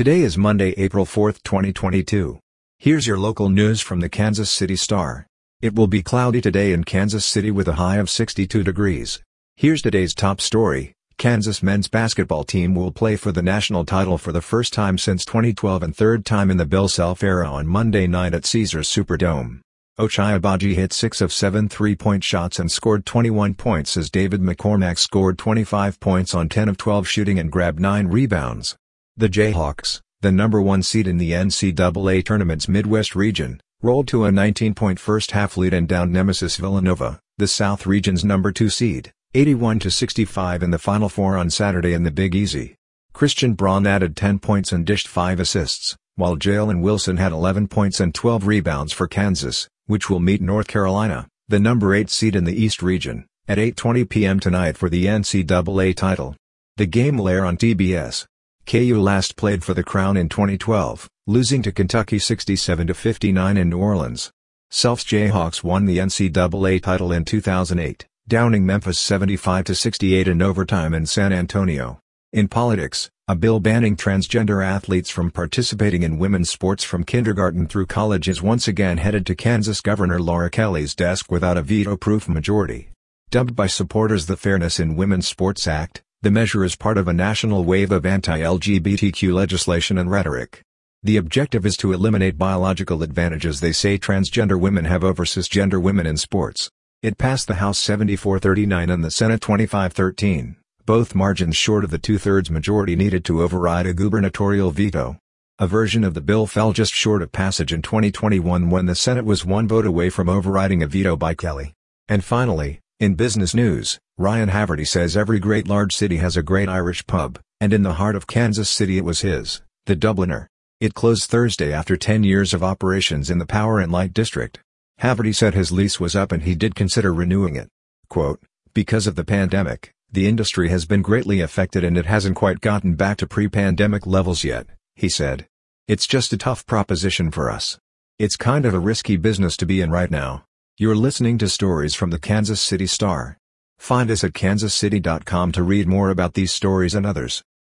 Today is Monday, April 4, 2022. Here's your local news from the Kansas City Star. It will be cloudy today in Kansas City with a high of 62 degrees. Here's today's top story. Kansas men's basketball team will play for the national title for the first time since 2012 and third time in the Bill Self era on Monday night at Caesars Superdome. Ochai Agbaji hit 6 of 7 three-point shots and scored 21 points as David McCormack scored 25 points on 10 of 12 shooting and grabbed 9 rebounds. The Jayhawks, the number one seed in the NCAA tournament's Midwest region, rolled to a 19-point first-half lead and downed Nemesis Villanova, the South region's number two seed, 81-65 in the Final Four on Saturday in the Big Easy. Christian Braun added 10 points and dished 5 assists, while Jalen Wilson had 11 points and 12 rebounds for Kansas, which will meet North Carolina, the number 8 seed in the East region, at 8.20 p.m. tonight for the NCAA title. The game will air on TBS. KU last played for the crown in 2012, losing to Kentucky 67-59 in New Orleans. Self's Jayhawks won the NCAA title in 2008, downing Memphis 75-68 in overtime in San Antonio. In politics, a bill banning transgender athletes from participating in women's sports from kindergarten through college is once again headed to Kansas Governor Laura Kelly's desk without a veto-proof majority. Dubbed by supporters the Fairness in Women's Sports Act, the measure is part of a national wave of anti-LGBTQ legislation and rhetoric. The objective is to eliminate biological advantages they say transgender women have over cisgender women in sports. It passed the House 74-39 and the Senate 25-13, both margins short of the two-thirds majority needed to override a gubernatorial veto. A version of the bill fell just short of passage in 2021 when the Senate was one vote away from overriding a veto by Kelly. And finally, in business news, Ryan Haverty says every great large city has a great Irish pub, and in the heart of Kansas City it was his, the Dubliner. It closed Thursday after 10 years of operations in the Power and Light District. Haverty said his lease was up and he did consider renewing it. Quote, because of the pandemic, the industry has been greatly affected and it hasn't quite gotten back to pre-pandemic levels yet, he said. It's just a tough proposition for us. It's kind of a risky business to be in right now. You're listening to stories from the Kansas City Star. Find us at kansascity.com to read more about these stories and others.